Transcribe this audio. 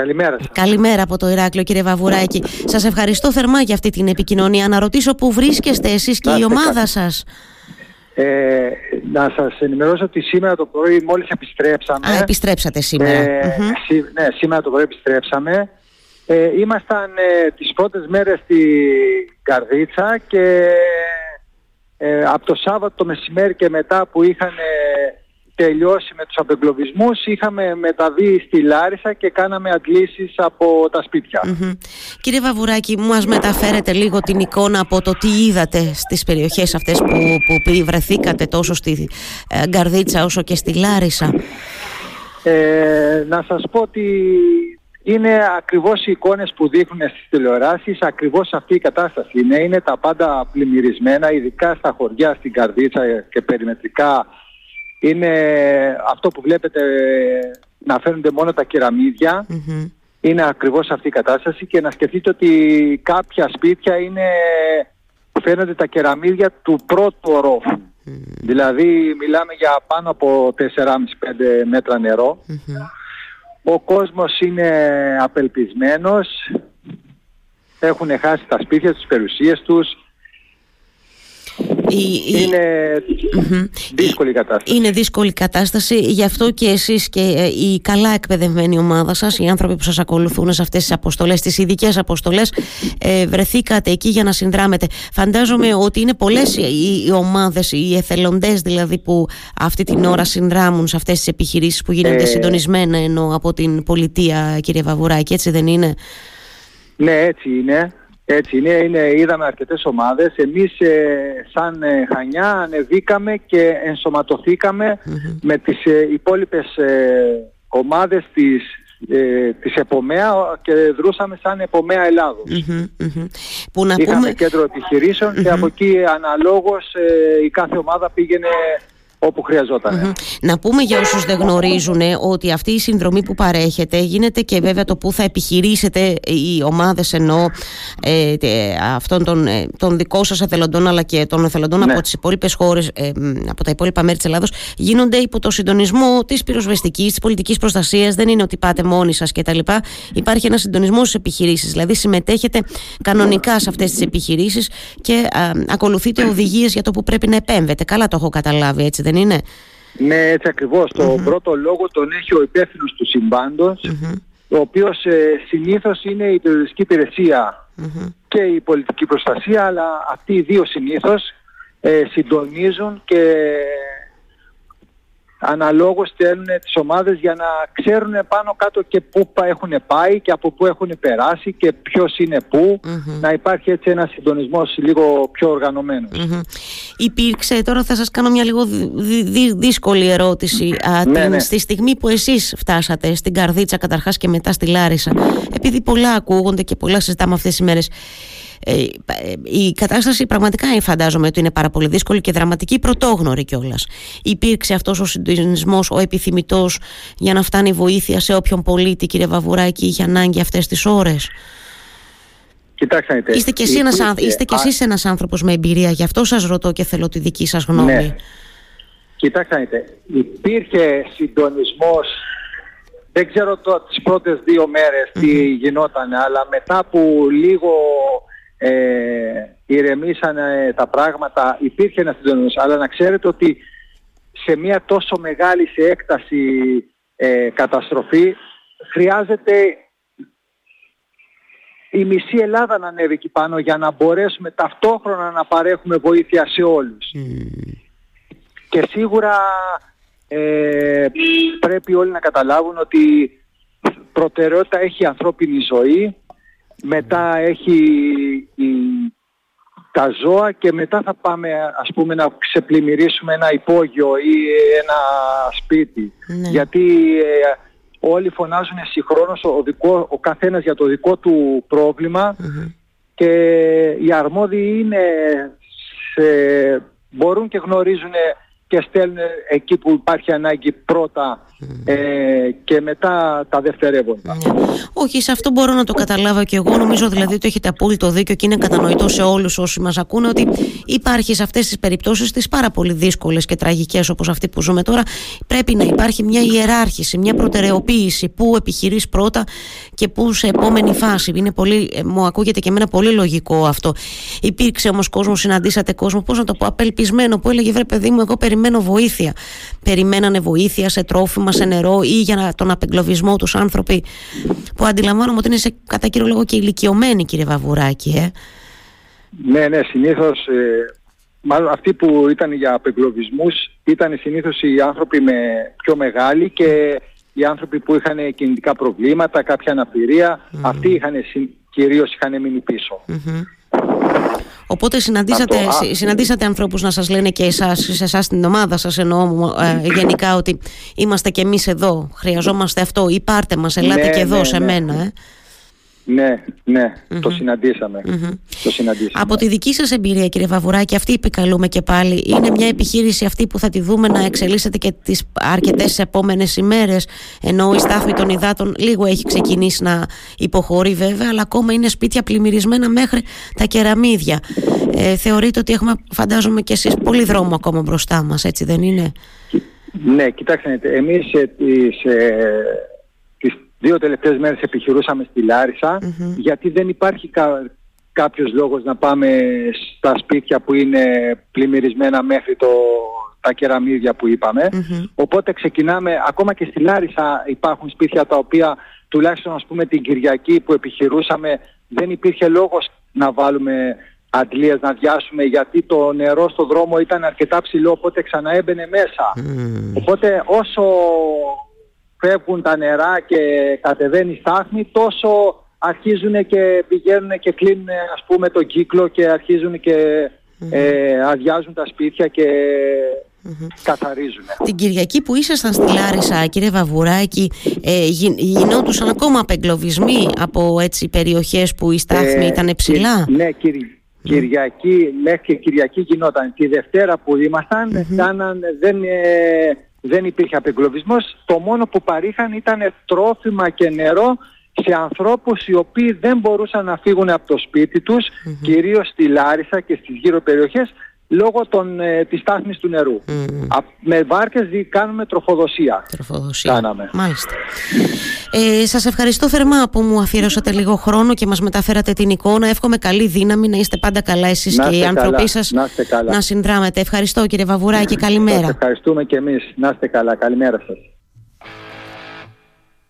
Καλημέρα σας. Καλημέρα από το Ηράκλειο κύριε Βαβουράκη. Σας ευχαριστώ θερμά για αυτή την επικοινωνία. Να ρωτήσω πού βρίσκεστε εσείς και Να η είστε ομάδα καλά. σας. Ε, να σας ενημερώσω ότι σήμερα το πρωί μόλις επιστρέψαμε. Α, επιστρέψατε σήμερα. Ε, Μμμ. σή- ναι, σήμερα το πρωί επιστρέψαμε. Ε, ήμασταν ε, τις πρώτες μέρες στη Καρδίτσα και ε, από το Σάββατο το μεσημέρι και μετά που είχαν ε, τελειώσει με τους απεγκλωβισμούς είχαμε μεταβεί στη Λάρισα και κάναμε αντλήσεις από τα σπίτια. Μμμ. Κύριε Βαβουράκη, μου μας μεταφέρετε λίγο την εικόνα από το τι είδατε στις περιοχές αυτές που, που βρεθήκατε τόσο στη ε, Γκαρδίτσα όσο και στη Λάρισα; Ε, να σας πω ότι είναι ακριβώς οι εικόνες που δείχνουν στις τηλεοράσεις, ακριβώς αυτή η κατάσταση είναι. Είναι τα πάντα πλημμυρισμένα, ειδικά στα χωριά, στην Καρδίτσα και περιμετρικά. Είναι αυτό που βλέπετε ε, να φαίνονται μόνο τα κεραμίδια. Μμμ. Είναι ακριβώς αυτή η κατάσταση και να σκεφτείτε ότι κάποια σπίτια είναι, φαίνονται τα κεραμίδια του πρώτου ορόφου. Δηλαδή μιλάμε για πάνω από 4,5-5 μέτρα νερό. Μμμ. Ο κόσμος είναι απελπισμένος, έχουν χάσει τα σπίτια τους, τις περιουσίες τους. Η- η- Είναι Μμμ. δύσκολη η κατάσταση. Είναι δύσκολη κατάσταση, γι' αυτό και εσείς και ε, η καλά εκπαιδευμένη ομάδα σας, οι άνθρωποι που σας ακολουθούν σε αυτές τις αποστολές, τις ειδικές αποστολές, ε, βρεθήκατε εκεί για να συνδράμετε. Φαντάζομαι ότι είναι πολλές οι, οι ομάδες, οι εθελοντές δηλαδή που αυτή την ώρα συνδράμουν σε αυτές τις επιχειρήσεις που γίνονται Ε, συντονισμένα ενώ από την πολιτεία κύριε Βαβουράκη, έτσι δεν είναι; Ναι, έτσι είναι. Έτσι είναι. είναι είδαμε αρκετές ομάδες. Εμείς ε, σαν ε, Χανιά ανεβήκαμε και ενσωματωθήκαμε με τις ε, υπόλοιπες ε, ομάδες της, ε, της ΕΠΟΜΕΑ και δρούσαμε σαν ΕΠΟΜΕΑ Ελλάδος. Μμμ, μμμ. Που να Είχαμε πούμε... κέντρο επιχειρήσεων και από εκεί αναλόγως ε, η κάθε ομάδα πήγαινε όπου χρειαζόταν. Μμμ. Να πούμε για όσους δεν γνωρίζουν ε, ότι αυτή η συνδρομή που παρέχεται γίνεται και βέβαια το που θα επιχειρήσετε οι ομάδες ενώ ε, τε- αυτών των, ε, των δικών σας εθελοντών αλλά και των εθελοντών Ναι. από τις υπόλοιπες χώρες, ε, μ, από τα υπόλοιπα μέρη της Ελλάδος γίνονται υπό το συντονισμό της πυροσβεστικής, της πολιτικής προστασίας δεν είναι ότι πάτε μόνοι σας κτλ. Υπάρχει ένας συντονισμός στις επιχειρήσεις δηλαδή συμμετέχετε κανονικά σε αυτές τις επιχειρήσεις και α, ακολουθείτε οδηγίες για το που πρέπει να επέμβετε. Καλά το έχω καταλάβει έτσι δεν είναι; Ναι, έτσι ακριβώς. Το πρώτο λόγο τον έχει ο υπεύθυνος του συμβάντος, ο οποίος ε, συνήθως είναι η περιοριστική υπηρεσία και η πολιτική προστασία, αλλά αυτοί οι δύο συνήθως ε, συντονίζουν και αναλόγως στέλνουν τις ομάδες για να ξέρουν πάνω κάτω και πού πα- έχουν πάει και από πού έχουν περάσει και ποιος είναι πού, να υπάρχει έτσι ένας συντονισμός λίγο πιο οργανωμένος. Μμμ. Υπήρξε, τώρα θα σας κάνω μια λίγο δυ- δυ- δύσκολη ερώτηση α, Ναι, την- ναι. στη στιγμή που εσείς φτάσατε στην Καρδίτσα καταρχάς και μετά στη Λάρισα επειδή πολλά ακούγονται και πολλά συζητάμε αυτές τις μέρες ε, ε, η κατάσταση πραγματικά ε, φαντάζομαι ότι είναι πάρα πολύ δύσκολη και δραματική πρωτόγνωρη κιόλας. Υπήρξε αυτός ο συντονισμός, ο επιθυμητός για να φτάνει βοήθεια σε όποιον πολίτη κύριε Βαβουράκη είχε ανάγκη αυτές τις ώρες. Κοιτάξτε, να δείτε, Είστε κι, εσύ ένας, υπήρχε- άνθρω- είστε κι α- εσείς ένας άνθρωπος με εμπειρία, γι' αυτό σας ρωτώ και θέλω τη δική σας γνώμη. Ναι. Κοιτάξτε, να δείτε, υπήρχε συντονισμός, δεν ξέρω το, τις πρώτες δύο μέρες τι γινόταν, αλλά μετά που λίγο ε, ηρεμήσανε τα πράγματα, υπήρχε ένας συντονισμός. Αλλά να ξέρετε ότι σε μια τόσο μεγάλη σε έκταση ε, καταστροφή χρειάζεται η μισή Ελλάδα να ανέβει εκεί πάνω για να μπορέσουμε ταυτόχρονα να παρέχουμε βοήθεια σε όλους. Και σίγουρα ε, πρέπει όλοι να καταλάβουν ότι προτεραιότητα έχει η ανθρώπινη ζωή, μετά έχει η, τα ζώα και μετά θα πάμε ας πούμε να ξεπλημμυρίσουμε ένα υπόγειο ή ένα σπίτι. Ναι. Γιατί ε, όλοι φωνάζουν συγχρόνως ο, δικό, ο καθένας για το δικό του προβλημα και οι αρμόδιοι είναι σε, μπορούν και γνωρίζουν και στέλνουν εκεί που υπάρχει ανάγκη πρώτα ε, και μετά τα δευτερεύοντα. Ναι. Όχι, σε αυτό μπορώ να το καταλάβω και εγώ. Νομίζω δηλαδή ότι έχετε απόλυτο δίκιο και είναι κατανοητό σε όλους όσοι μας ακούνε ότι υπάρχει σε αυτές τις περιπτώσεις, τις πάρα πολύ δύσκολες και τραγικές όπως αυτή που ζούμε τώρα, πρέπει να υπάρχει μια ιεράρχηση, μια προτεραιοποίηση. Πού επιχειρείς πρώτα και πού σε επόμενη φάση. Είναι πολύ, ε, μου ακούγεται και εμένα πολύ λογικό αυτό. Υπήρξε όμως κόσμος, συναντήσατε κόσμο, πώς να το πω, απελπισμένο, που έλεγε βρε παιδί μου, εγώ περιμένω βοήθεια. Περιμένανε βοήθεια σε τρόφιμα σε νερό ή για τον απεγκλωβισμό τους άνθρωποι που αντιλαμβάνομαι ότι είναι σε κατά κύριο λόγο και ηλικιωμένοι κύριε Βαβουράκη ε. Ναι, ναι, συνήθως ε, μάλλον αυτοί που ήταν για απεγκλωβισμούς ήταν συνήθως οι άνθρωποι με πιο μεγάλοι και οι άνθρωποι που είχαν κινητικά προβλήματα, κάποια αναπηρία, mm. αυτοί είχαν, κυρίως είχαν μείνει Οπότε συναντήσατε, συναντήσατε ανθρώπους να σας λένε και εσάς, σε εσάς την ομάδα σας εννοώ ε, γενικά ότι είμαστε και εμείς εδώ, χρειαζόμαστε αυτό ή πάρτε μας, ελάτε ναι, και εδώ ναι, σε ναι. μένα. Ε. Ναι, ναι, το, συναντησαμε το συναντήσαμε. Από τη δική σας εμπειρία κύριε Βαβουράκη, αυτή επικαλούμε και πάλι, είναι μια επιχείρηση αυτή που θα τη δούμε να εξελίσσεται και τις αρκετές επόμενες ημέρες, ενώ η στάθμη των υδάτων λίγο έχει ξεκινήσει να υποχωρεί βέβαια, αλλά ακόμα είναι σπίτια πλημμυρισμένα μέχρι τα κεραμίδια. Ε, θεωρείτε ότι έχουμε, φαντάζομαι και εσείς, πολύ δρόμο ακόμα μπροστά μας, έτσι δεν είναι; Ναι, κοιτάξτε, εμείς ε, τις, ε, δύο τελευταίες μέρες επιχειρούσαμε στη λαρισα γιατί δεν υπάρχει κα, κάποιος λόγος να πάμε στα σπίτια που είναι πλημμυρισμένα μέχρι το, τα κεραμίδια που ειπαμε Οπότε ξεκινάμε, ακόμα και στη Λάρισα υπάρχουν σπίτια τα οποία τουλάχιστον ας πούμε την Κυριακή που επιχειρούσαμε δεν υπήρχε λόγος να βάλουμε αντλίες να διάσουμε γιατί το νερό στο δρόμο ήταν αρκετά ψηλό οπότε ξανά έμπαινε μέσα. Οπότε όσο φεύγουν τα νερά και κατεβαίνει η στάθμη, τόσο αρχίζουν και πηγαίνουν και κλείνουν ας πούμε τον κύκλο και αρχίζουν και ε, αδειάζουν τα σπίτια και καθαρίζουν. Την Κυριακή που ήσασταν στη Λάρισα, κύριε Βαβουράκη, ε, γινόντουσαν ακόμα απεγκλωβισμοί από έτσι περιοχές που η στάθμη ε, ήταν ψηλά; Ναι, Κυριακή, μέχρι και Κυριακή γινόταν. Τη Δευτέρα που ήμασταν, δεν, ε, δεν υπήρχε απεγκλωβισμός. Το μόνο που παρήχαν ήταν τρόφιμα και νερό σε ανθρώπους οι οποίοι δεν μπορούσαν να φύγουν από το σπίτι τους, mm κυρίως στη Λάρισα και στις γύρω περιοχές, λόγω των, ε, της στάθμης του νερού. με βάρκες κάνουμε τροφοδοσία. Τροφοδοσία. Κάναμε. Μάλιστα. Ε, σας ευχαριστώ θερμά που μου αφιέρωσατε λίγο χρόνο και μας μεταφέρατε την εικόνα. Εύχομαι καλή δύναμη να είστε πάντα καλά εσείς και οι άνθρωποι σας να, να συνδράμετε. Ευχαριστώ κύριε Βαβουράκη και καλημέρα. Σας ευχαριστούμε και εμείς. Να είστε καλά. Καλημέρα σας.